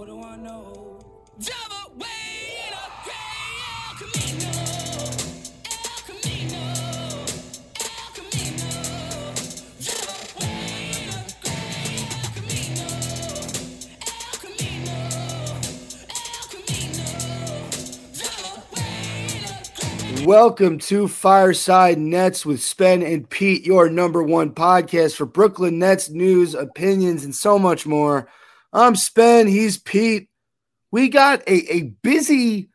What do I know? Java way in a gray El Camino. Welcome to Fireside Nets with Spen and Pete, your number one podcast for Brooklyn Nets news, opinions, and so much more. I'm Spen, he's Pete. We got a, a busy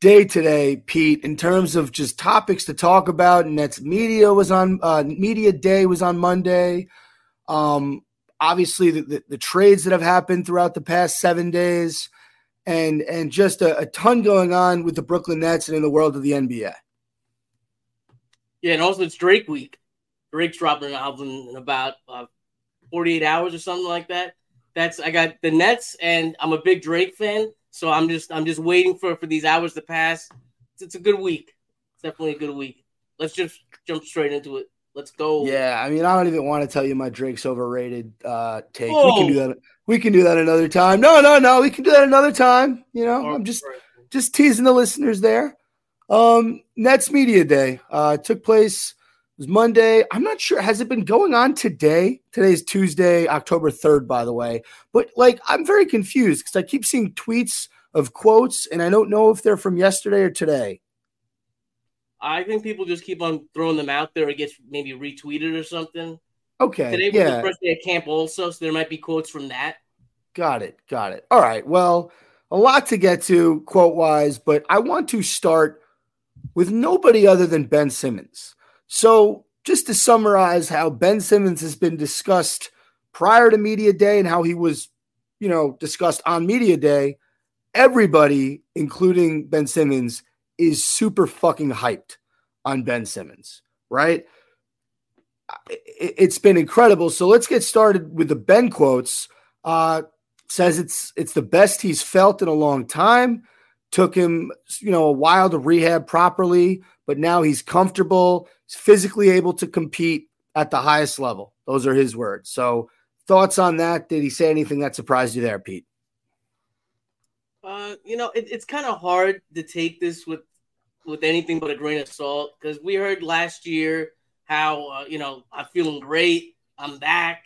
day today, Pete, in terms of just topics to talk about. Nets media was on uh, media day was on Monday. Um, obviously, the, the, the trades that have happened throughout the past seven days, and and just a, a ton going on with the Brooklyn Nets and in the world of the NBA. Yeah, and also it's Drake week. Drake's dropping an album in about uh, 48 hours or something like that. That's I got the Nets, and I'm a big Drake fan, so I'm just I'm just waiting for for these hours to pass. It's, it's a good week. It's definitely a good week. Let's just jump straight into it. Let's go. Yeah, I mean, I don't even want to tell you my Drake's overrated uh, take. We can do that. We can do that another time. No, no, no. We can do that another time. You know, All I'm just right. just teasing the listeners there. Um, Nets Media Day uh, took place. Was Monday. I'm not sure. Has it been going on today? Today's Tuesday, October 3rd, by the way. But like, I'm very confused because I keep seeing tweets of quotes, and I don't know if they're from yesterday or today. I think people just keep on throwing them out there. It gets maybe retweeted or something. Okay. Today was yeah. the first day of camp, also, so there might be quotes from that. Got it. Got it. All right. Well, a lot to get to quote wise, but I want to start with nobody other than Ben Simmons. So, just to summarize how Ben Simmons has been discussed prior to Media Day and how he was, you know, discussed on Media Day, everybody, including Ben Simmons, is super fucking hyped on Ben Simmons, right? It- It's been incredible. So let's get started with the Ben quotes. Uh, says it's it's the best he's felt in a long time. Took him, you know, a while to rehab properly, but now he's comfortable. He's physically able to compete at the highest level. Those are his words. So, thoughts on that? Did he say anything that surprised you there, Pete? Uh, you know, it, it's kind of hard to take this with with anything but a grain of salt because we heard last year how uh, you know I'm feeling great, I'm back.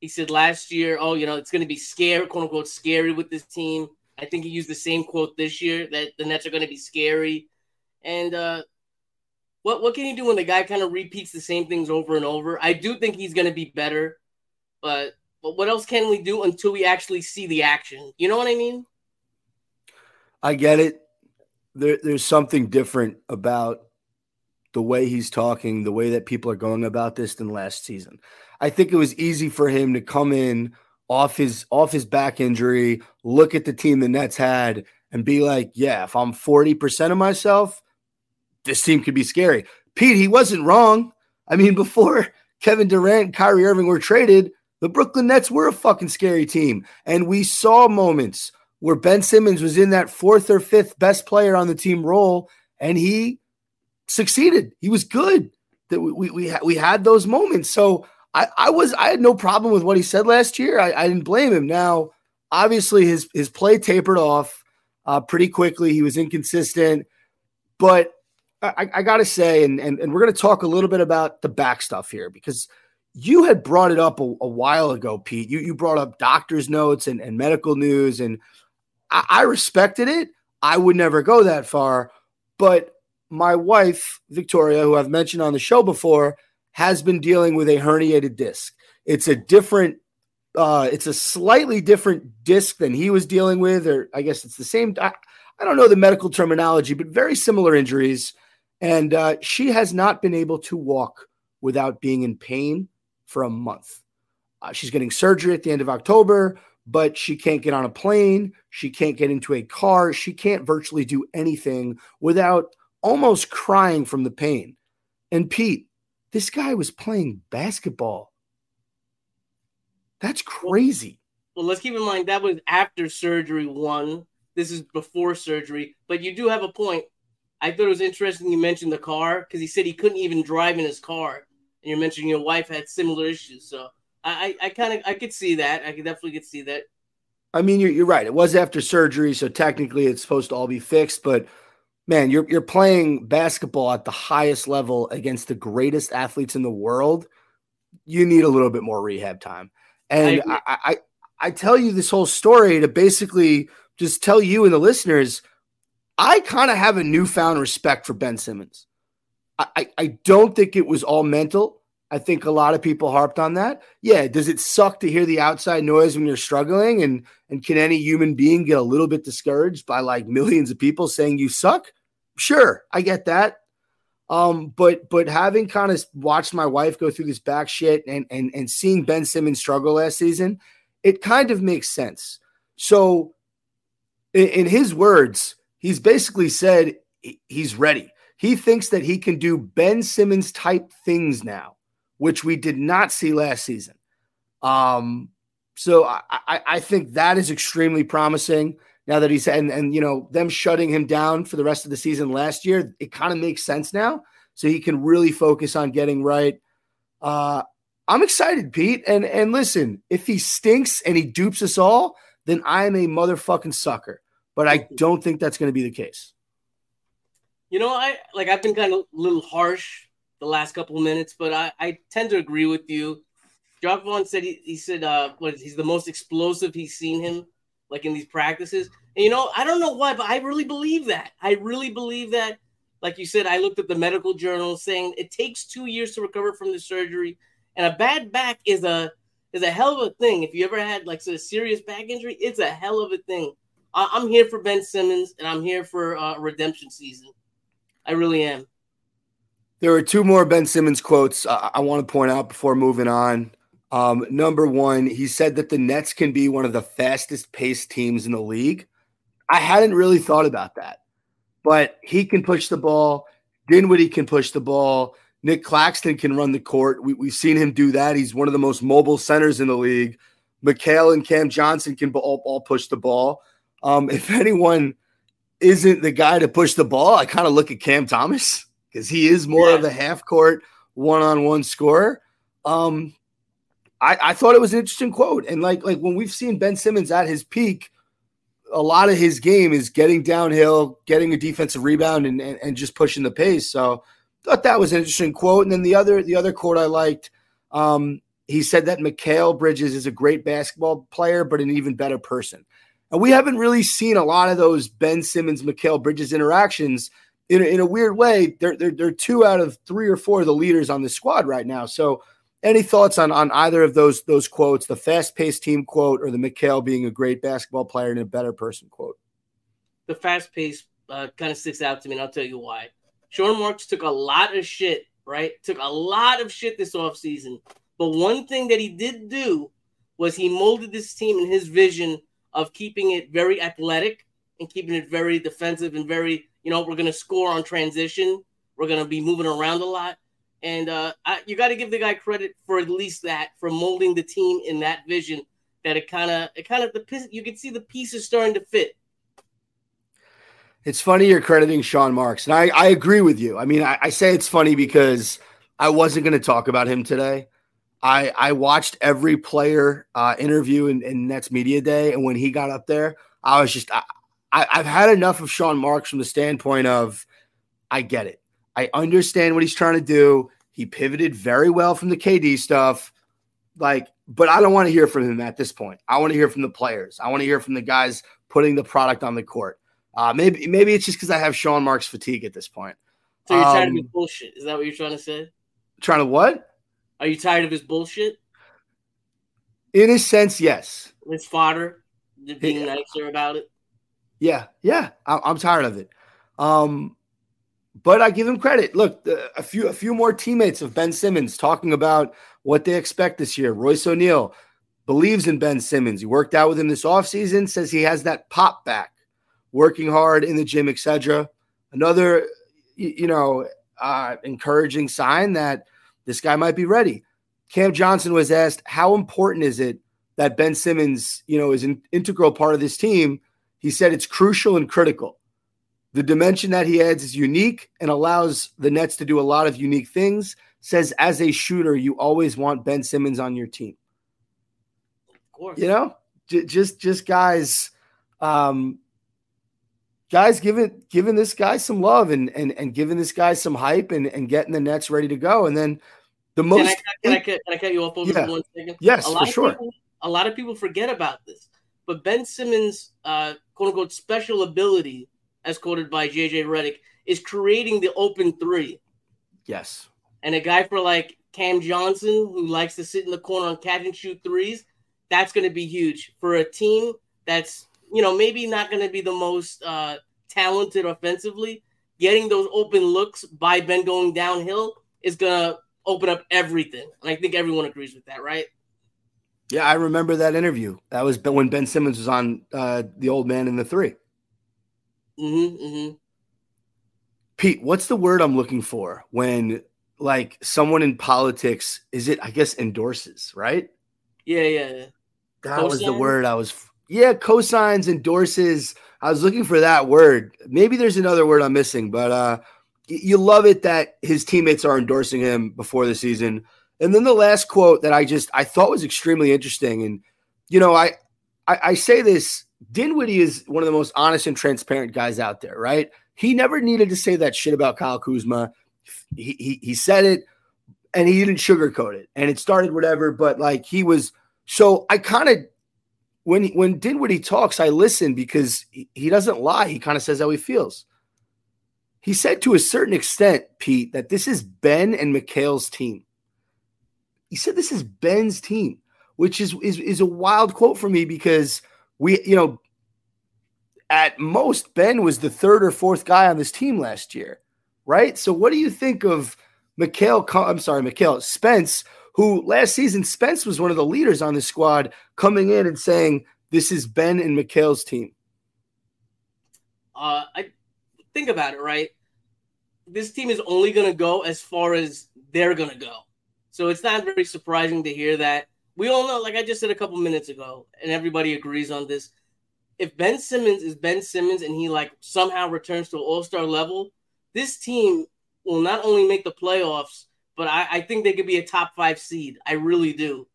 He said last year, oh, you know, it's going to be scary, quote unquote, scary with this team. I think he used the same quote this year that the Nets are going to be scary. And uh, what what can you do when the guy kind of repeats the same things over and over? I do think he's going to be better, but but what else can we do until we actually see the action? You know what I mean? I get it. There, there's something different about the way he's talking, the way that people are going about this than last season. I think it was easy for him to come in off his off his back injury, look at the team the Nets had, and be like, "Yeah, if I'm 40% of myself, this team could be scary." Pete, he wasn't wrong. I mean, before Kevin Durant and Kyrie Irving were traded, the Brooklyn Nets were a fucking scary team, and we saw moments where Ben Simmons was in that fourth or fifth best player on the team role, and he succeeded. He was good. That we we we, we had those moments. So I I was I had no problem with what he said last year. I, I didn't blame him. Now, obviously, his his play tapered off uh, pretty quickly. He was inconsistent, but I, I got to say, and, and and we're going to talk a little bit about the back stuff here because you had brought it up a, a while ago, Pete. You you brought up doctor's notes and, and medical news, and I, I respected it. I would never go that far, but my wife, Victoria, who I've mentioned on the show before, has been dealing with a herniated disc. It's a different, uh, it's a slightly different disc than he was dealing with, or I guess it's the same. I, I don't know the medical terminology, but very similar injuries. And uh, she has not been able to walk without being in pain for a month. Uh, she's getting surgery at the end of October, but she can't get on a plane. She can't get into a car. She can't virtually do anything without almost crying from the pain. And Pete, this guy was playing basketball. That's crazy. Well, let's keep in mind that was after surgery one. This is before surgery, but you do have a point. I thought it was interesting you mentioned the car because he said he couldn't even drive in his car, and you're mentioning your wife had similar issues. So I, I, I kind of I could see that. I could definitely could see that. I mean, you're, you're right. It was after surgery, so technically it's supposed to all be fixed. But man, you're you're playing basketball at the highest level against the greatest athletes in the world. You need a little bit more rehab time. And agree. I, I I tell you this whole story to basically just tell you and the listeners, I kind of have a newfound respect for Ben Simmons. I, I, don't think it was all mental. I think a lot of people harped on that. Yeah, does it suck to hear the outside noise when you're struggling? And and can any human being get a little bit discouraged by like millions of people saying you suck? Sure, I get that. Um, but but having kind of watched my wife go through this back shit and and and seeing Ben Simmons struggle last season, it kind of makes sense. So, in, in his words, he's basically said he's ready. He thinks that he can do Ben Simmons type things now, which we did not see last season. Um, so I, I, I think that is extremely promising now that he's and and you know them shutting him down for the rest of the season last year. It kind of makes sense now, so he can really focus on getting right. Uh, I'm excited, Pete. And and listen, if he stinks and he dupes us all, then I'm a motherfucking sucker. But I don't think that's going to be the case. You know, I like I've been kind of a little harsh the last couple of minutes, but I, I tend to agree with you. Jacque Vaughn said he, he said uh what he's the most explosive he's seen him like in these practices. And you know, I don't know why, but I really believe that. I really believe that. Like you said, I looked at the medical journal saying it takes two years to recover from the surgery, and a bad back is a is a hell of a thing. If you ever had like a serious back injury, it's a hell of a thing. I, I'm here for Ben Simmons, and I'm here for uh, redemption season. I really am. There are two more Ben Simmons quotes I, I want to point out before moving on. Um, number one, he said that the Nets can be one of the fastest paced teams in the league. I hadn't really thought about that, but he can push the ball. Dinwiddie can push the ball. Nick Claxton can run the court. We, we've seen him do that. He's one of the most mobile centers in the league. Mikal and Cam Johnson can all, all push the ball. Um, if anyone isn't the guy to push the ball, I kind of look at Cam Thomas because he is more of Yeah. a half court one on one scorer. Um, I, I thought it was an interesting quote, and like like when we've seen Ben Simmons at his peak, a lot of his game is getting downhill, getting a defensive rebound, and and, and just pushing the pace. So thought that was an interesting quote. And then the other the other quote I liked, um, he said that Mikal Bridges is a great basketball player, but an even better person. And we haven't really seen a lot of those Ben Simmons, Mikal Bridges interactions. In a, in a weird way, they're, they're, they're two out of three or four of the leaders on the squad right now. So, any thoughts on, on either of those those quotes, the fast paced team quote or the Mikal being a great basketball player and a better person quote? the fast pace uh, kind of sticks out to me, and I'll tell you why. Sean Marks took a lot of shit, right? Took a lot of shit this offseason. But one thing that he did do was he molded this team in his vision of keeping it very athletic and keeping it very defensive and very, you know, we're going to score on transition. We're going to be moving around a lot. And uh, I, you got to give the guy credit for at least that, for molding the team in that vision. That it kind of, it kind of, the you can see the pieces starting to fit. It's funny you're crediting Sean Marks, and I, I agree with you. I mean, I, I say it's funny because I wasn't going to talk about him today. I I watched every player uh, interview in, in Nets media day, and when he got up there, I was just I, I, I've had enough of Sean Marks from the standpoint of I get it. I understand what he's trying to do. He pivoted very well from the KD stuff, like, but I don't want to hear from him at this point. I want to hear from the players. I want to hear from the guys putting the product on the court. Uh, maybe maybe it's just because I have Sean Marks fatigue at this point. So you're tired of Um, his bullshit. Is that what you're trying to say? Trying to what? Are you tired of his bullshit? In a sense, yes. His fodder? Being Yeah. nicer about it? Yeah, yeah. I, I'm tired of it. Um, but I give him credit. Look, the, a few a few more teammates of Ben Simmons talking about what they expect this year. Royce O'Neal believes in Ben Simmons. He worked out with him this offseason, says he has that pop back, working hard in the gym, etc. Another, you know, uh, encouraging sign that this guy might be ready. Cam Johnson was asked, "How important is it that Ben Simmons, you know, is an integral part of this team?" He said it's crucial and critical. The dimension that he adds is unique and allows the Nets to do a lot of unique things. Says as a shooter, you always want Ben Simmons on your team. Of course. You know, j- just just guys, um, guys giving giving this guy some love and and and giving this guy some hype and and getting the Nets ready to go. And then the Can most I, can, I, can, I cut you off over Yeah. one second? yes a for lot sure. Of people, a lot of people forget about this, but Ben Simmons' uh, "quote unquote" special ability, as quoted by JJ Redick, is creating the open three. Yes, And a guy for like Cam Johnson, who likes to sit in the corner and catch and shoot threes, that's going to be huge for a team that's you know maybe not going to be the most uh, talented offensively. Getting those open looks by Ben going downhill is going to open up everything, and I think everyone agrees with that, right? yeah, I remember that interview. That was when Ben Simmons was on uh, the Old Man and the Three. Mm-hmm, mm-hmm. Pete, what's the word I'm looking for when like someone in politics is it? I guess endorses, right? Yeah, yeah, yeah. That was the word I was. Yeah, cosigns, endorses. I was looking for that word. Maybe there's another word I'm missing, but uh, you love it that his teammates are endorsing him before the season. And then the last quote that I just I thought was extremely interesting, and you know I I, I say this. Dinwiddie is one of the most honest and transparent guys out there, right? He never needed to say that shit about Kyle Kuzma. He he, he said it, and he didn't sugarcoat it, and it started whatever. But like he was so I kind of when when Dinwiddie talks, I listen because he, he doesn't lie. He kind of says how he feels. He said to a certain extent, Pete, that this is Ben and Mikal's team. He said this is Ben's team, which is is is a wild quote for me because we, you know, at most Ben was the third or fourth guy on this team last year, right? So what do you think of Mikal? I'm sorry, Mikal Spence, who last season Spence was one of the leaders on the squad, coming in and saying this is Ben and Mikal's team. Uh, I think about it, right? This team is only going to go as far as they're going to go. So it's not very surprising to hear that. We all know, like I just said a couple minutes ago, and everybody agrees on this. If Ben Simmons is Ben Simmons and he like somehow returns to all star level, this team will not only make the playoffs, but I, I think they could be a top five seed. I really do.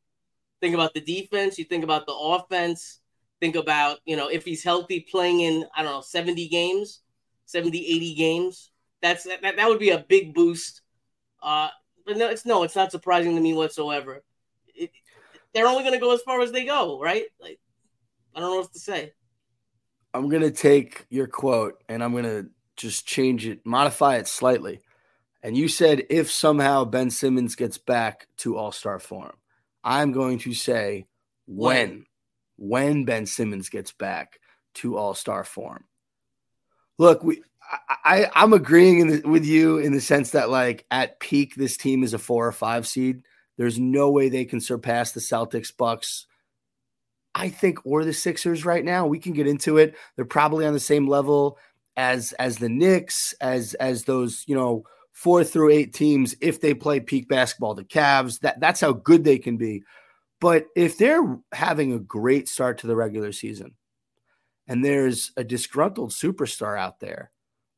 Think about the defense. You think about the offense. Think about, you know, if he's healthy playing in, I don't know, 70 games, 70, 80 games. That's that, that would be a big boost. Uh, but no, it's no, it's not surprising to me whatsoever. It, they're only going to go as far as they go, right? Like, I don't know what to say. I'm going to take your quote and I'm going to just change it, modify it slightly. And you said if somehow Ben Simmons gets back to All Star form, I'm going to say when, when Ben Simmons gets back to All Star form. Look, we, I, I'm agreeing in the, with you in the sense that like at peak, this team is a four or five seed. There's no way they can surpass the Celtics, Bucks, I think, or the Sixers right now. We can get into it. They're probably on the same level as as the Knicks, as as those you know four through eight teams if they play peak basketball. The Cavs. That that's how good they can be. But if they're having a great start to the regular season, and there's a disgruntled superstar out there,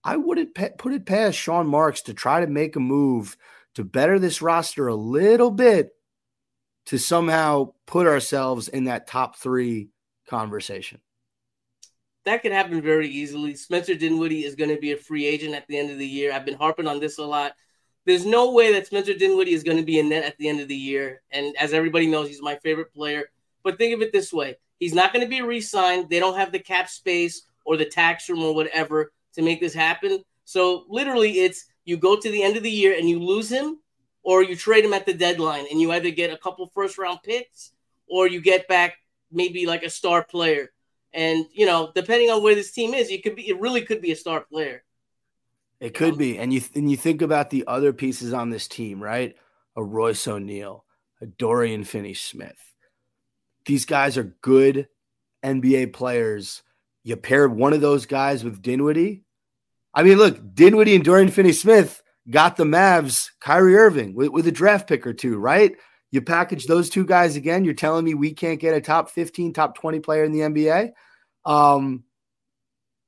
I wouldn't put it past Sean Marks to try to make a move to better this roster a little bit to somehow put ourselves in that top three conversation. That could happen very easily. Spencer Dinwiddie is going to be a free agent at the end of the year. I've been harping on this a lot. There's no way that Spencer Dinwiddie is going to be a net at the end of the year. And as everybody knows, he's my favorite player. But think of it this way he's not going to be re signed. They don't have the cap space or the tax room or whatever to make this happen. So literally, it's you go to the end of the year and you lose him, or you trade him at the deadline and you either get a couple first round picks or you get back maybe like a star player. And you know, depending on where this team is, it could be it really could be a star player. It could um, be, and you and you think about the other pieces on this team, right? A Royce O'Neal, a Dorian Finney-Smith. These guys are good NBA players. You pair one of those guys with Dinwiddie. I mean, look, Dinwiddie and Dorian Finney-Smith got the Mavs Kyrie Irving with, with a draft pick or two, right? You package those two guys again. You're telling me we can't get a top 15, top 20 player in the NBA. Um,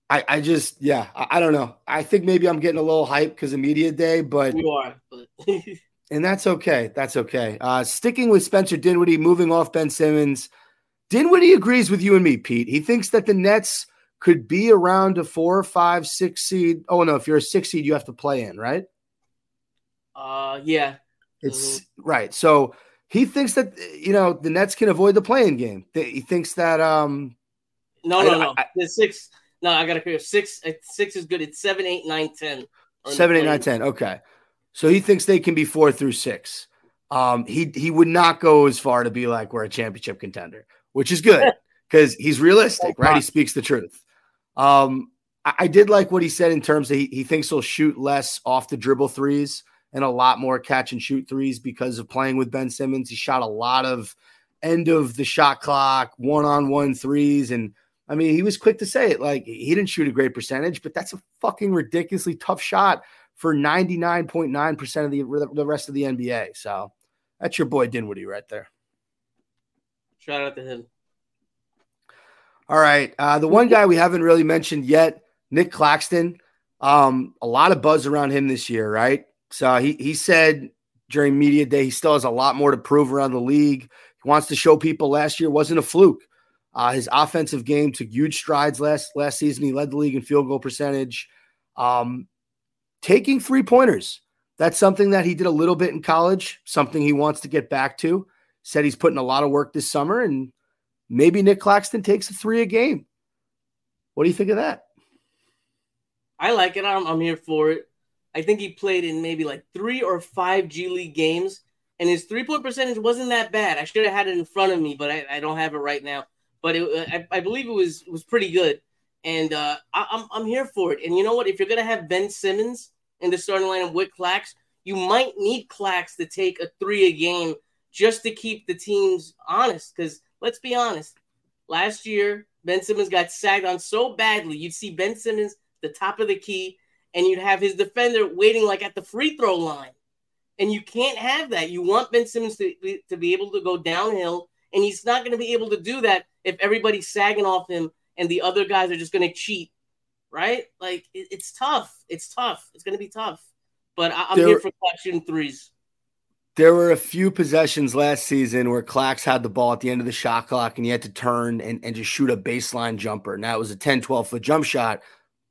I, I just, yeah, I, I don't know. I think maybe I'm getting a little hype because of media day, but You are, but and that's okay. That's okay. Uh, sticking with Spencer Dinwiddie, moving off Ben Simmons. Dinwiddie agrees with you and me, Pete. He thinks that the Nets could be around a four, five, six seed. Oh no, if you're a six seed, you have to play in, right? Uh, yeah. It's mm-hmm. right. So he thinks that you know the Nets can avoid the playing game. He thinks that um. No, I, no, no. I, six. No, I gotta clear six. Six is good. It's seven, eight, nine, ten. Seven, eight, nine, ten. Okay. So he thinks they can be four through six. Um, he he would not go as far to be like we're a championship contender, which is good because he's realistic, right? He speaks the truth. Um, I, I, did like what he said in terms of he, he thinks he'll shoot less off the dribble threes and a lot more catch and shoot threes because of playing with Ben Simmons. He shot a lot of end of the shot clock, one on one threes. And I mean, he was quick to say it like he didn't shoot a great percentage, but that's a fucking ridiculously tough shot for 99.9% of the, the rest of the NBA. So that's your boy Dinwiddie right there. Shout out to him. All right. Uh, the one guy we haven't really mentioned yet, Nick Claxton. Um, a lot of buzz around him this year, right? So he he said during media day he still has a lot more to prove around the league. He wants to show people last year wasn't a fluke. Uh, his offensive game took huge strides last last season. He led the league in field goal percentage. Um, taking three pointers. That's something that he did a little bit in college, something he wants to get back to said he's putting a lot of work this summer, and maybe Nick Claxton takes a three a game. What do you think of that? I like it. I'm, I'm here for it. I think he played in maybe like three or five G League games, and his three point percentage wasn't that bad. I should have had it in front of me, but I, I don't have it right now. But it, uh, I, I, believe it was was pretty good, and uh, I, am I'm, I'm here for it. And you know what? If you're gonna have Ben Simmons in the starting lineup with Clax, you might need Clax to take a three a game just to keep the teams honest. Because let's be honest, last year Ben Simmons got sagged on so badly. You'd see Ben Simmons the top of the key, and you'd have his defender waiting like at the free throw line. And you can't have that. You want Ben Simmons to, to be able to go downhill, and he's not going to be able to do that if everybody's sagging off him and the other guys are just going to cheat, right? Like it, it's tough. It's tough. It's going to be tough. But I, am here for clutch threes. There were a few possessions last season where Clax had the ball at the end of the shot clock and he had to turn and, and just shoot a baseline jumper. Now it was a 10, 12 foot jump shot,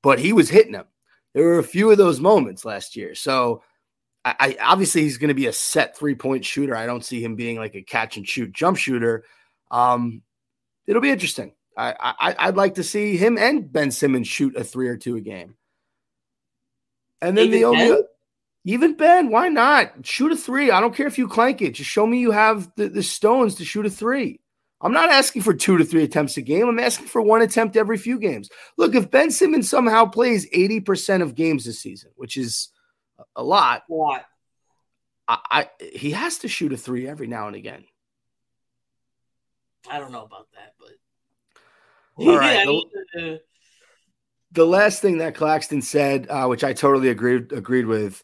but he was hitting them. There were a few of those moments last year. So I, I obviously he's going to be a set three point shooter. I don't see him being like a catch and shoot jump shooter. Um, it'll be interesting. I, I would like to see him and Ben Simmons shoot a three or two a game. And then Even the only even Ben, why not? Shoot a three. I don't care if you clank it. Just show me you have the, the stones to shoot a three. I'm not asking for two to three attempts a game. I'm asking for one attempt every few games. Look, if Ben Simmons somehow plays 80% of games this season, which is a lot, a lot. I, I he has to shoot a three every now and again. I don't know about that, but all right. the, uh, the, last thing that Claxton said, uh, which I totally agreed agreed with,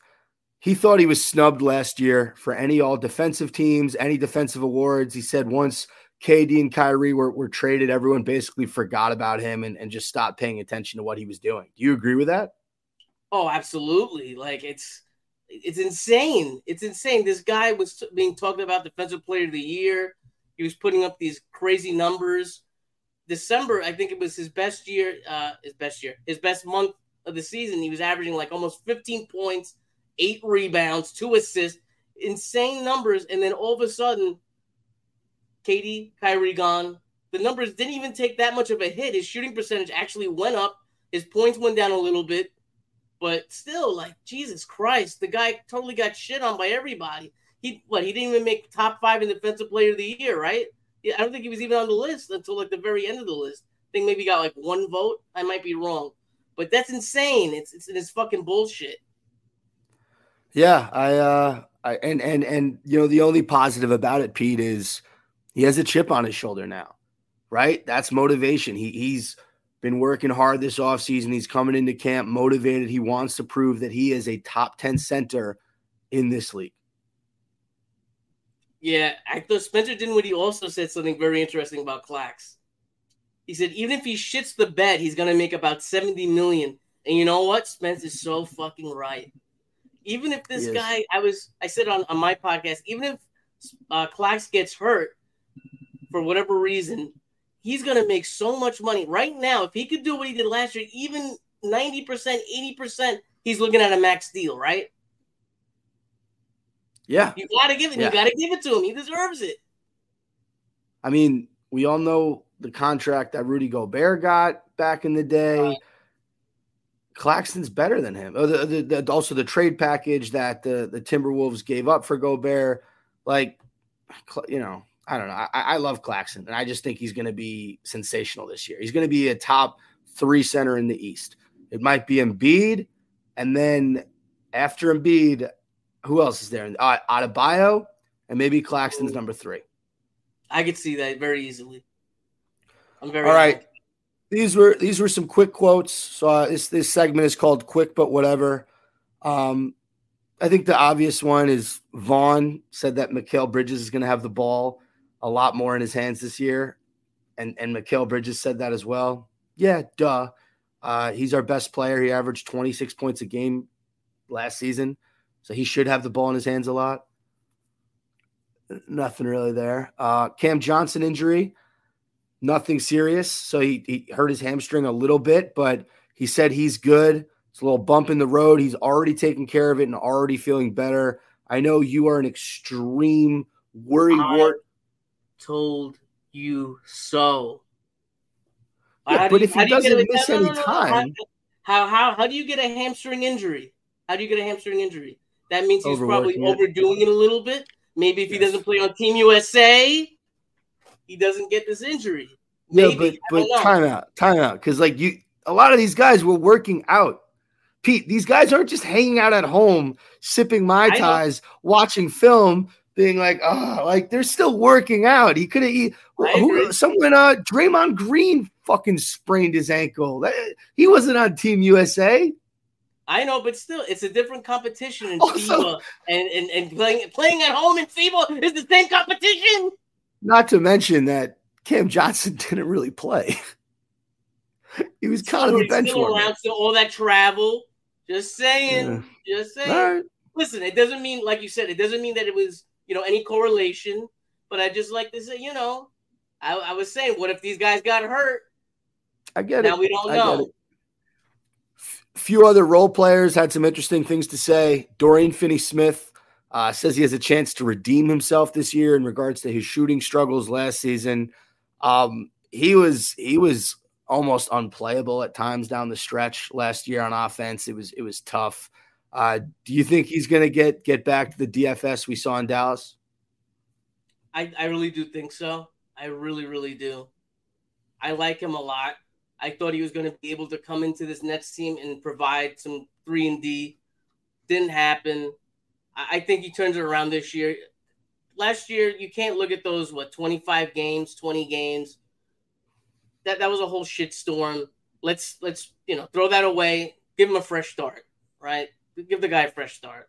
he thought he was snubbed last year for any all defensive teams, any defensive awards. He said once KD and Kyrie were, were traded, everyone basically forgot about him and, and just stopped paying attention to what he was doing. Do you agree with that? Oh, absolutely. Like it's it's insane. It's insane. This guy was being talked about defensive player of the year. He was putting up these crazy numbers. December, I think it was his best year, uh, his best year, his best month of the season. He was averaging like almost 15 points, eight rebounds, two assists, insane numbers. And then all of a sudden, KD, Kyrie gone. The numbers didn't even take that much of a hit. His shooting percentage actually went up. His points went down a little bit. But still, like, Jesus Christ, the guy totally got shit on by everybody. He what he didn't even make top five in defensive player of the year, right? I don't think he was even on the list until like the very end of the list. I think maybe got like one vote. I might be wrong. But that's insane. It's it's, it's fucking bullshit. Yeah, I, uh, I and and and you know the only positive about it, Pete, is he has a chip on his shoulder now, right? That's motivation. He he's been working hard this offseason. He's coming into camp motivated. He wants to prove that he is a top 10 center in this league. Yeah, I thought Spencer Dinwiddie also said something very interesting about Clax. He said, even if he shits the bed, he's gonna make about 70 million. And you know what? Spence is so fucking right. Even if this guy, I was, I said on, on my podcast, even if uh, Clax gets hurt for whatever reason, he's going to make so much money right now. If he could do what he did last year, even 90%, 80%, he's looking at a max deal, right? Yeah. You got to give it. Yeah. You got to give it to him. He deserves it. I mean, we all know the contract that Rudy Gobert got back in the day. Claxton's better than him. Oh, the, the, the- also the trade package that the, the Timberwolves gave up for Gobert. Like, you know, I don't know. I, I love Claxton, and I just think he's going to be sensational this year. He's going to be a top three center in the East. It might be Embiid, and then after Embiid, who else is there? Uh, Adebayo, and maybe Claxton's number three. I could see that very easily. I'm very All right. These were these were some quick quotes. So uh, this this segment is called "Quick but Whatever." Um, I think the obvious one is Vaughn said that Mikal Bridges is going to have the ball a lot more in his hands this year, and and Mikal Bridges said that as well. Yeah, duh. Uh, he's our best player. He averaged 26 points a game last season, so he should have the ball in his hands a lot. Nothing really there. Uh, Cam Johnson injury nothing serious. So he, he hurt his hamstring a little bit, but he said he's good. It's a little bump in the road. He's already taken care of it and already feeling better. I know you are an extreme worry wart. Told you so. Yeah, but you- if he do doesn't a- miss no, any no, no, time- how how how do you get a hamstring injury? How do you get a hamstring injury? That means he's probably Overworking it. overdoing it a little bit. Maybe if he doesn't play on Team USA, he doesn't get this injury. Yeah, but but time out, time out. Because like you, a lot of these guys were working out. Pete, these guys aren't just hanging out at home, sipping mai tais, watching film, being like, oh, like they're still working out. He could have. I Who, agree. someone, uh, Draymond Green, fucking sprained his ankle. That, he wasn't on Team USA. I know, but still, it's a different competition in Also- FIBA, and, and and playing playing at home in FIBA is the same competition. Not to mention that Cam Johnson didn't really play. he was kind of a bench still warmer. around, still all that travel. Just saying, just saying. Right. listen, it doesn't mean, like you said, it doesn't mean that it was, you know, any correlation. But I just like to say, you know, I, I was saying, what if these guys got hurt? I get now it. Now we don't I know. it. few other role players had some interesting things to say. Dorian Finney Smith uh, says he has a chance to redeem himself this year in regards to his shooting struggles last season. Um, he was he was almost unplayable at times down the stretch last year on offense. It was it was tough. Uh, do you think he's going to get get back to the DFS we saw in Dallas? I, I really do think so. I really, really do. I like him a lot. I thought he was going to be able to come into this Nets team and provide some three and D. Didn't happen. I, think he turns it around this year. Last year, you can't look at those what twenty five games, twenty games. That that was a whole shit storm. Let's let's you know throw that away. Give him a fresh start, right? Give the guy a fresh start.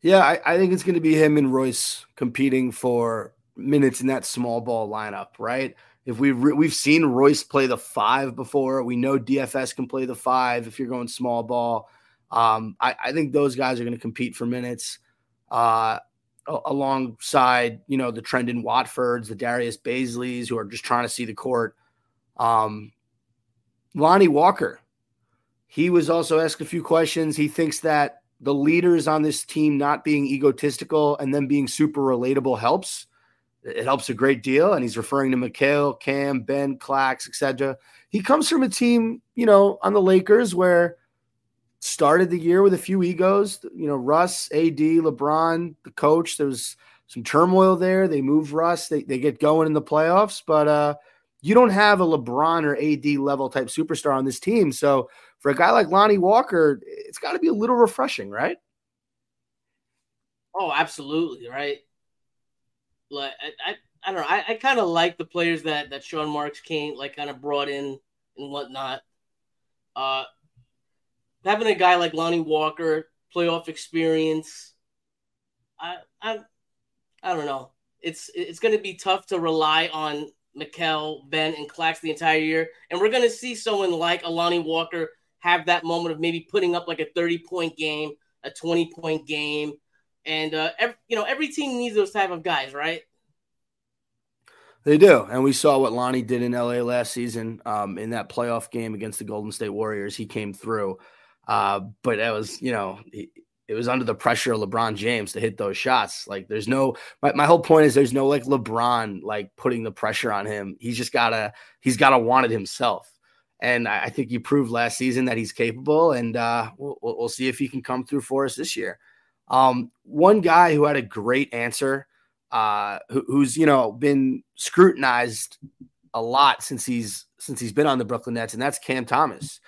Yeah, I, I think it's going to be him and Royce competing for minutes in that small ball lineup, right? If we've re- we've seen Royce play the five before, we know DFS can play the five if you're going small ball. Um, I, I think those guys are going to compete for minutes uh, alongside you know the Trendon Watfords, the Darius Bazleys, who are just trying to see the court. Um, Lonnie Walker, he was also asked a few questions. He thinks that the leaders on this team not being egotistical and then being super relatable helps. It helps a great deal. And he's referring to Mikal, Cam, Ben, Clax, etc. He comes from a team, you know, on the Lakers where started the year with a few egos. You know, Russ, AD, LeBron, the coach. There was some turmoil there. They move Russ. They, they get going in the playoffs, but uh, you don't have a LeBron or AD level type superstar on this team. So for a guy like Lonnie Walker, it's got to be a little refreshing, right? Oh, absolutely, right. Like I, I, I don't know. I, I kind of like the players that that Sean Marks came like kind of brought in and whatnot. Uh, having a guy like Lonnie Walker, playoff experience. I, I, I don't know. It's it's going to be tough to rely on Mikal, Ben, and Clax the entire year, and we're going to see someone like a Lonnie Walker have that moment of maybe putting up like a thirty point game, a twenty point game and uh, every, you know every team needs those type of guys, right? They do, and we saw what Lonnie did in LA last season um, in that playoff game against the Golden State Warriors. He came through, uh, but that was you know it was under the pressure of LeBron James to hit those shots. Like there's no my, my whole point is there's no like LeBron like putting the pressure on him. He's just gotta he's gotta want it himself. And I, I think he proved last season that he's capable, and uh, we'll, we'll see if he can come through for us this year. Um, one guy who had a great answer, uh, who, who's you know been scrutinized a lot since he's since he's been on the Brooklyn Nets, and that's Cam Thomas.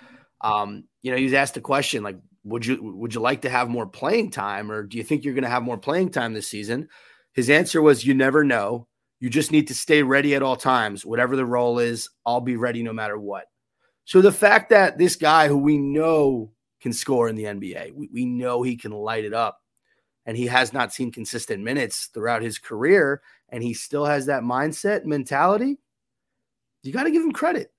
Um, you know, he was asked a question like, would you would you like to have more playing time, or do you think you're going to have more playing time this season? His answer was, "You never know. You just need to stay ready at all times. Whatever the role is, I'll be ready no matter what." So the fact that this guy, who we know can score in the NBA, we, we know he can light it up, and he has not seen consistent minutes throughout his career, and he still has that mindset mentality. You got to give him credit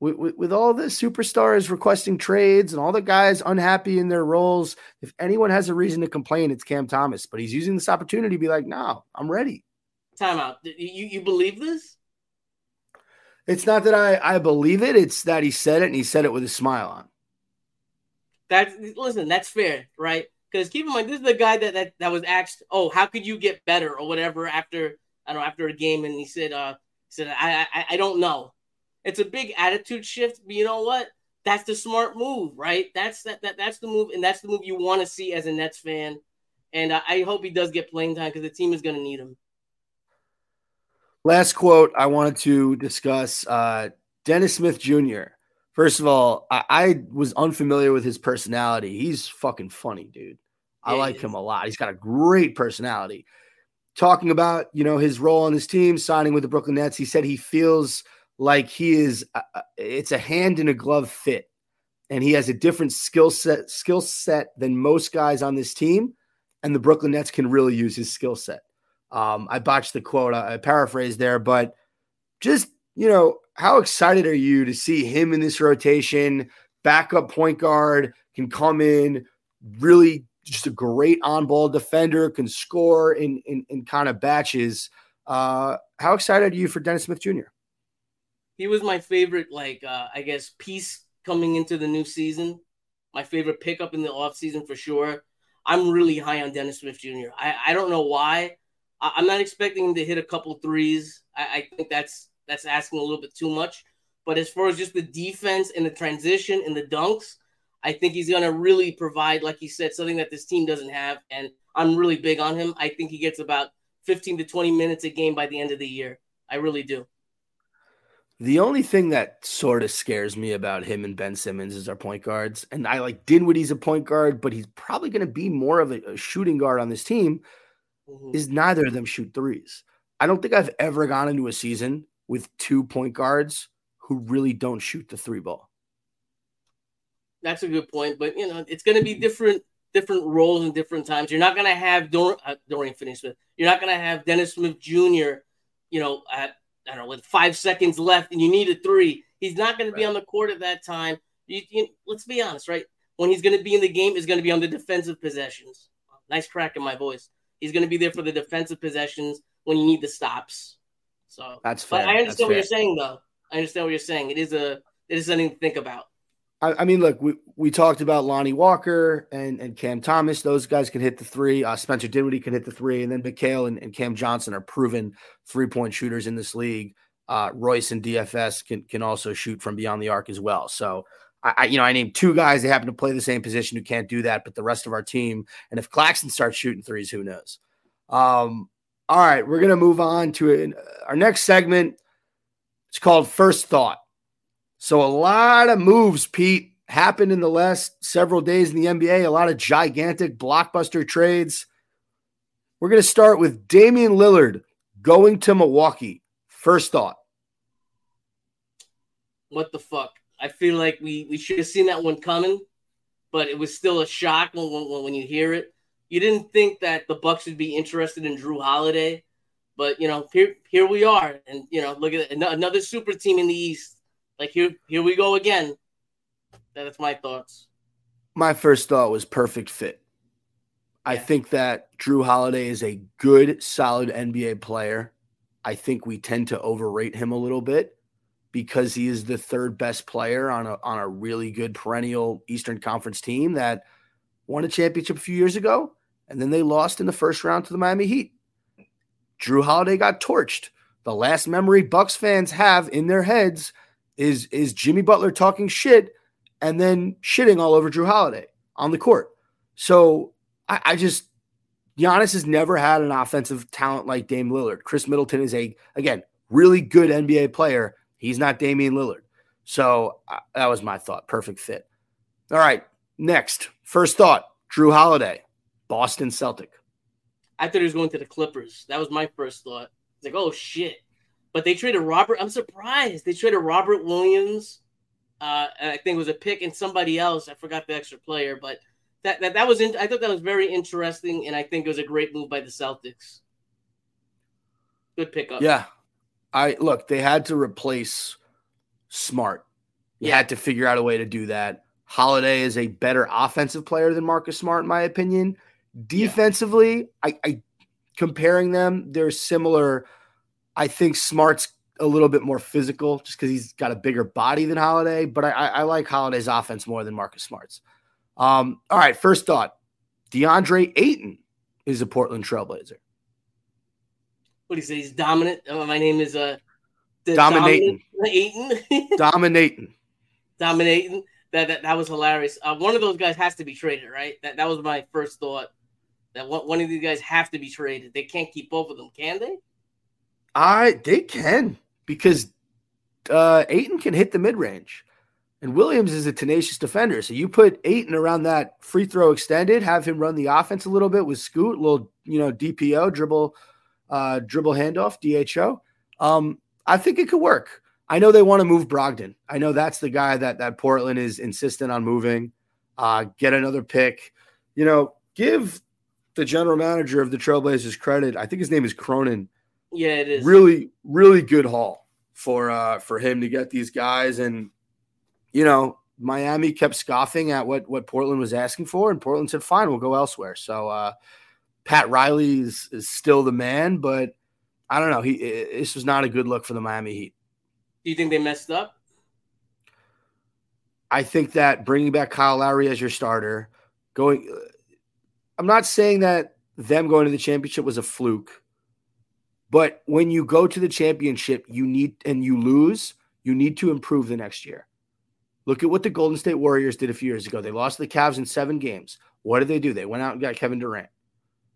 with, with, with, all the superstars requesting trades and all the guys unhappy in their roles, if anyone has a reason to complain, it's Cam Thomas. But he's using this opportunity to be like, no, I'm ready. Time out. You, you believe this? It's not that I, I believe it, it's that he said it and he said it with a smile on. That's listen, that's fair, right? Because keep in mind, this is the guy that, that that was asked, "Oh, how could you get better?" or whatever after I don't know after a game, and he said, "Uh, he said I I, I don't know." It's a big attitude shift, but you know what? That's the smart move, right? That's that, that that's the move, and that's the move you want to see as a Nets fan. And uh, I hope he does get playing time because the team is going to need him. Last quote I wanted to discuss: uh, Dennis Smith Jr. First of all, I, I, was unfamiliar with his personality. He's fucking funny, dude. I yeah, like him a lot. He's got a great personality. Talking about you know his role on his team, signing with the Brooklyn Nets, he said he feels like he is uh, uh, it's a hand in a glove fit and he has a different skill set skill set than most guys on this team and the Brooklyn Nets can really use his skill set. Um, I botched the quote, I, I paraphrased there, but just you know, how excited are you to see him in this rotation? Backup point guard can come in, really just a great on-ball defender, can score in in, in kind of batches. Uh, how excited are you for Dennis Smith Jr.? He was my favorite, like uh, I guess, piece coming into the new season. My favorite pickup in the offseason for sure. I'm really high on Dennis Smith Jr. I, I don't know why. I, am not expecting him to hit a couple threes. I, I think that's that's asking a little bit too much. But as far as just the defense and the transition and the dunks, I think he's going to really provide, like he said, something that this team doesn't have. And I'm really big on him. I think he gets about 15 to 20 minutes a game by the end of the year. I really do. The only thing that sort of scares me about him and Ben Simmons is our point guards. And I like Dinwiddie's a point guard, but he's probably going to be more of a, a, shooting guard on this team. Mm-hmm. Is neither of them shoot threes. I don't think I've ever gone into a season with two point guards who really don't shoot the three ball. That's a good point, but you know it's going to be different different roles and different times. You're not going to have Dor- uh, Dorian Finney-Smith. You're not going to have Dennis Smith Jr. You know at I don't know, with five seconds left and you need a three, he's not going to be on the court at that time. You, you, let's be honest, right? When he's going to be in the game, is going to be on the defensive possessions. Nice crack in my voice. He's going to be there for the defensive possessions when you need the stops. So that's fair. But I understand what you're saying, though. I understand what you're saying. It is a it is something to think about. I, I, mean, look, we, we talked about Lonnie Walker and, and Cam Thomas. Those guys can hit the three. Uh, Spencer Dinwiddie can hit the three. And then Mikal and, and Cam Johnson are proven three point shooters in this league. Uh, Royce and DFS can, can also shoot from beyond the arc as well. So, I, you know, I named two guys that happen to play the same position who can't do that, but the rest of our team, and if Claxton starts shooting threes, who knows? Um, all right, we're gonna move on to it. Our next segment. It's called First Thought. So a lot of moves, Pete, happened in the last several days in the NBA. A lot of gigantic blockbuster trades. We're going to start with Damian Lillard going to Milwaukee. First thought. What the fuck? I feel like we, we should have seen that one coming, but it was still a shock when, when, when you hear it. You didn't think that the Bucks would be interested in Jrue Holiday, but you know here here we are, and you know look at another super team in the East like here, here we go again. That's my thoughts. My first thought was perfect fit. Yeah. I think that Jrue Holiday is a good, solid NBA player. I think we tend to overrate him a little bit because he is the third best player on a on a really good perennial Eastern Conference team that won a championship a few years ago, and then they lost in the first round to the Miami Heat. Jrue Holiday got torched. The last memory Bucks fans have in their heads is is Jimmy Butler talking shit and then shitting all over Jrue Holiday on the court. So I, I just Giannis has never had an offensive talent like Dame Lillard. Khris Middleton is a again really good NBA player. He's not Damian Lillard. So that was my thought. Perfect fit. All right, next first thought: Jrue Holiday, Boston Celtic. I thought he was going to the Clippers. That was my first thought. It's like, oh shit. But they traded Robert. I'm surprised they traded Robert Williams. Uh, I think it was a pick and somebody else. I forgot the extra player, but that that, that was in, I thought that was very interesting, and I think it was a great move by the Celtics. Good pickup. Yeah, I look. They had to replace Smart. You Yeah. had to figure out a way to do that. Holiday is a better offensive player than Marcus Smart, in my opinion. Defensively, I, I comparing them, they're similar. I think Smart's a little bit more physical just because he's got a bigger body than Holiday, but I, I, I like Holiday's offense more than Marcus Smart's. Um, all right, first thought DeAndre Ayton is a Portland Trailblazer. What do you say? He's dominant. Oh, my name is uh, Dominating. Ayton. Dominating. dominating. That, that that was hilarious. Uh, one of those guys has to be traded, right? That that was my first thought. That one, one of these guys have to be traded. They can't keep both of them, can they? I they can because uh Ayton can hit the mid range. And Williams is a tenacious defender. So you put Ayton around that free throw extended, have him run the offense a little bit with Scoot, a little, you know, DPO, dribble, uh, dribble handoff, DHO. Um, I think it could work. I know they want to move Brogdon. I know that's the guy that that Portland is insistent on moving. Uh, get another pick. You know, give the general manager of the Trailblazers credit. I think his name is Cronin Yeah, it is. really really good haul for uh for him to get these guys and you know Miami kept scoffing at what what Portland was asking for and Portland said fine we'll go elsewhere so uh Pat Riley is, is still the man but I don't know he i- this was not a good look for the Miami Heat Do you think they messed up? I think that bringing back Kyle Lowry as your starter going I'm not saying that them going to the championship was a fluke But when you go to the championship, you need and you lose, you need to improve the next year. Look at what the Golden State Warriors did a few years ago. They lost to the Cavs in seven games. What did they do? They went out and got Kevin Durant.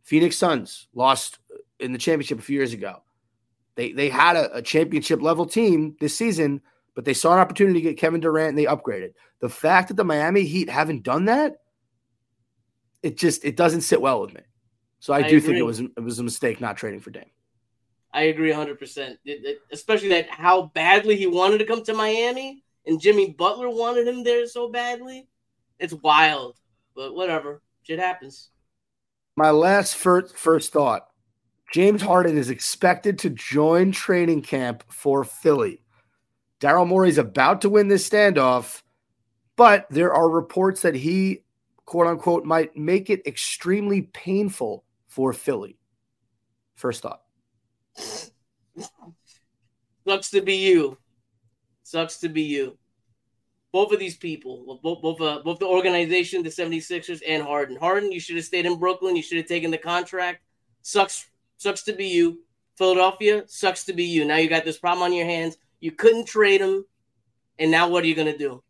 Phoenix Suns lost in the championship a few years ago. They they had a, a championship level team this season, but they saw an opportunity to get Kevin Durant and they upgraded. The fact that the Miami Heat haven't done that, it just it doesn't sit well with me. So I, I do think it was it was a mistake not trading for Dame. I agree 100%. It- it- especially that how badly he wanted to come to Miami and Jimmy Butler wanted him there so badly. It's wild, but whatever. Shit happens. My last first first thought: James Harden is expected to join training camp for Philly. Daryl Morey's about to win this standoff, but there are reports that he, quote unquote, might make it extremely painful for Philly. First thought. Sucks to be you. Sucks to be you. Both of these people, both both uh, both the organization, the 76ers, and Harden. Harden, you should have stayed in Brooklyn. You should have taken the contract. Sucks sucks to be you. Philadelphia, sucks to be you. Now you got this problem on your hands. You couldn't trade him. And now what are you gonna do?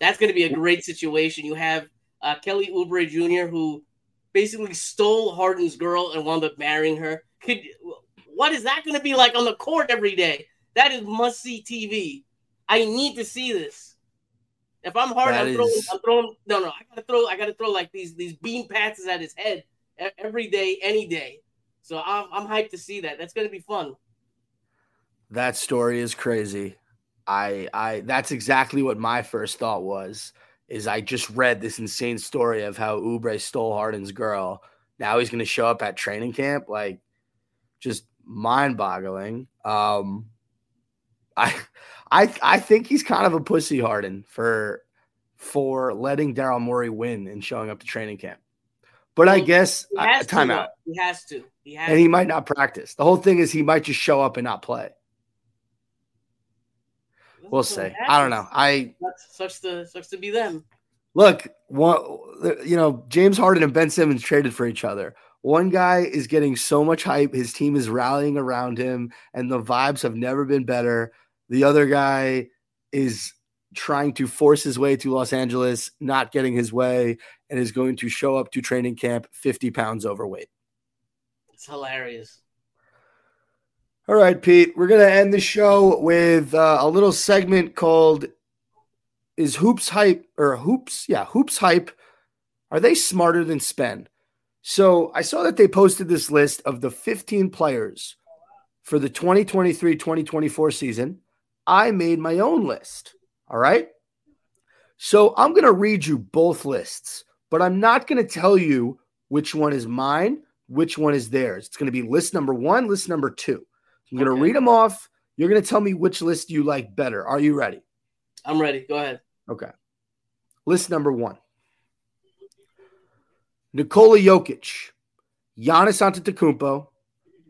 That's gonna be a great situation. You have uh, Kelly Oubre Jr., who basically stole Harden's girl and wound up marrying her. Could what is that going to be like on the court every day? That is must see TV. I need to see this. If I'm hard, I'm throwing, is- I'm throwing. No, no, I gotta throw. I gotta throw like these these bean passes at his head every day, any day. So I'm I'm hyped to see that. That's gonna be fun. That story is crazy. I I that's exactly what my first thought was. Is I just read this insane story of how Oubre stole Harden's girl. Now he's going to show up at training camp, like just mind-boggling. Um, I I I think he's kind of a pussy Harden for for letting Daryl Morey win and showing up to training camp. But I guess He uh, has to. timeout. He has to. He has And he might not practice. The whole thing is he might just show up and not play. We'll what see. I don't know. I Sucks, sucks to sucks to be them. look, one, you know, James Harden and Ben Simmons traded for each other. One guy is getting so much hype. His team is rallying around him, and the vibes have never been better. The other guy is trying to force his way to Los Angeles, not getting his way, and is going to show up to training camp 50 pounds overweight. It's hilarious. All right, Pete, we're going to end the show with uh, a little segment called Is Hoops Hype or Hoops? Yeah, Hoops Hype. Are they smarter than Spen? So I saw that they posted this list of the 15 players for the 2023 2024 season. I made my own list. All right. So I'm going to read you both lists, but I'm not going to tell you which one is mine, which one is theirs. It's going to be list number one, list number two. I'm going to read them off. You're going to tell me which list you like better. Are you ready? I'm ready. Go ahead. Okay. List number one Nikola Jokic, Giannis Antetokounmpo,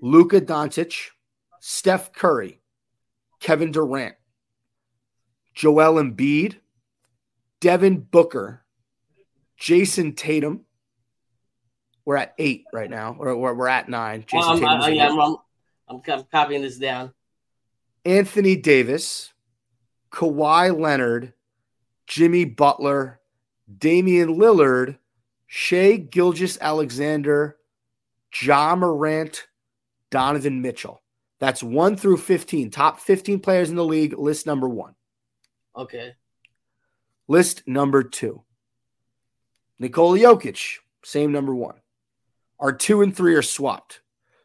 Luka Doncic, Steph Curry, Kevin Durant, Joel Embiid, Devin Booker, Jayson Tatum. We're at eight right now, or we're, we're at nine. Jayson Um, Tatum's I, I, eight. yeah, I'm, I'm, I'm, I'm copying this down. Anthony Davis, Kawhi Leonard, Jimmy Butler, Damian Lillard, Shea Gilgis Alexander, Ja Morant, Donovan Mitchell. That's one through 15. Top 15 players in the league, list number one. Okay. List number two. Nikola Jokic, same number one. Our two and three are swapped.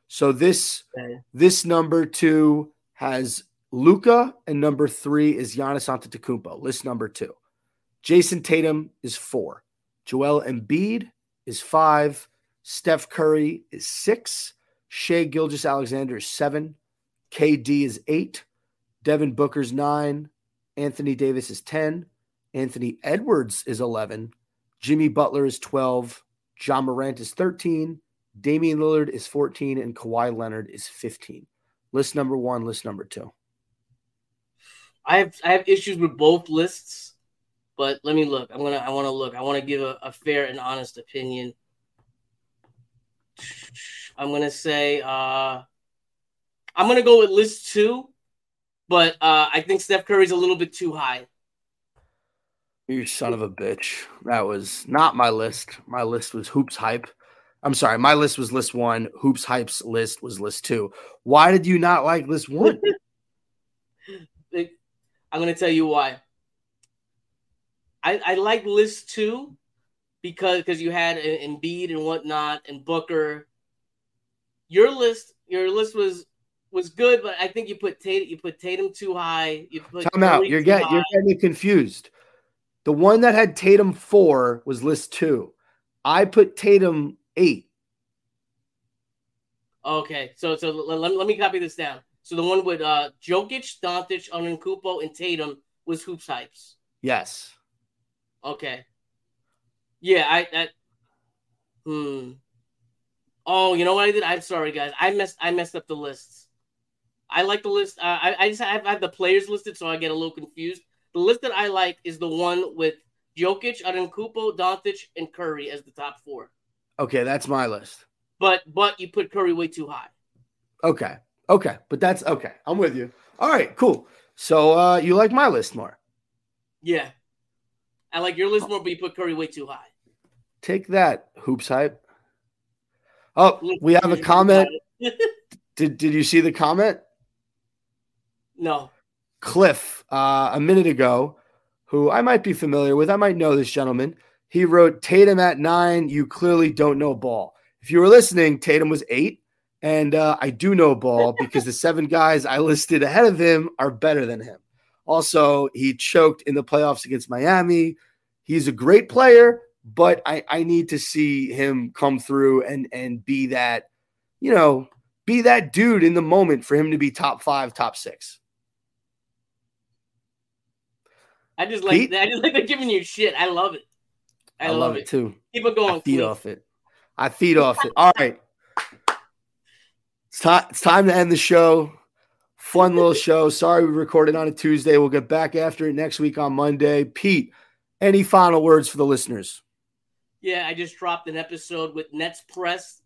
So this okay. this number two has Luka, and number three is Giannis Antetokounmpo. List number two. Jayson Tatum is four. Joel Embiid is five. Steph Curry is six. Shai Gilgeous-Alexander is seven. KD is eight. Devin Booker's nine. Anthony Davis is 10. Anthony Edwards is 11. Jimmy Butler is 12. Ja Morant is 13. Damian Lillard is 14. And Kawhi Leonard is 15. List number one, list number two. I have I have issues with both lists, but let me look. I'm gonna I want to look. I want to give a, a fair and honest opinion. I'm gonna say uh, I'm gonna go with list two, but uh, I think Steph Curry's a little bit too high. You son of a bitch. That was not my list. My list was Hoops Hype. I'm sorry. My list was list one. Hoops Hype's list was list two. Why did you not like list one? I'm gonna tell you why. I I like list two because because you had Em- Embiid and whatnot and Booker. Your list your list was was good, but I think you put Tatum you put Tatum too high. You put Time out. You're getting you're getting confused. The one that had Tatum four was list two. I put Tatum eight. Okay, so so let, let, let me copy this down. So the one with uh Jokic, Doncic, Onenkupo, and Tatum was hoops hypes. Yes. Okay. Yeah, I that. Hmm. Oh, you know what I did? I'm sorry, guys. I messed. I messed up the lists. I like the list. Uh, I I just have, I have the players listed, so I get a little confused. The list that I like is the one with Jokic, Adenkupo, Doncic, and Curry as the top four. Okay, that's my list. But but you put Curry way too high. Okay. Okay. But that's okay. I'm with you. All right, cool. So uh you like my list more. Yeah. I like your list more, but you put Curry way too high. Take that, hoops hype. Oh, we have a comment. Did did you see the comment? no. Cliff, uh, a minute ago, who I might be familiar with. I might know this gentleman. He wrote Tatum at nine. You clearly don't know ball. If you were listening, Tatum was eight. And uh, I do know ball because the seven guys I listed ahead of him are better than him. Also, he choked in the playoffs against Miami. He's a great player, but I, I need to see him come through and and be that, you know, be that dude in the moment for him to be top five, top six. I just like Pete? I just like they're giving you shit. I love it. I, I, love, it too. Keep it going. I feed Cliff. off it. I feed off it. All right. It's time, it's time to end the show. Fun little show. Sorry we recorded on a Tuesday. We'll get back after it next week on Monday. Pete, any final words for the listeners? Yeah, I just dropped an episode with Nets Press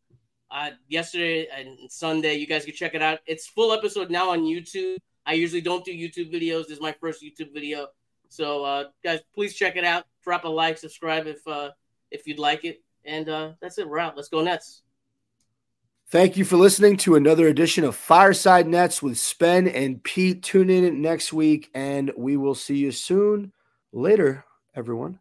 uh, yesterday and Sunday. You guys can check it out. It's full episode now on YouTube. I usually don't do YouTube videos. This is my first YouTube video. So uh, guys, please check it out. Drop a like, subscribe if uh, if you'd like it. And uh, that's it. We're out. Let's go Nets. Thank you for listening to another edition of Fireside Nets with Spen and Pete. Tune in next week, and we will see you soon. Later, everyone.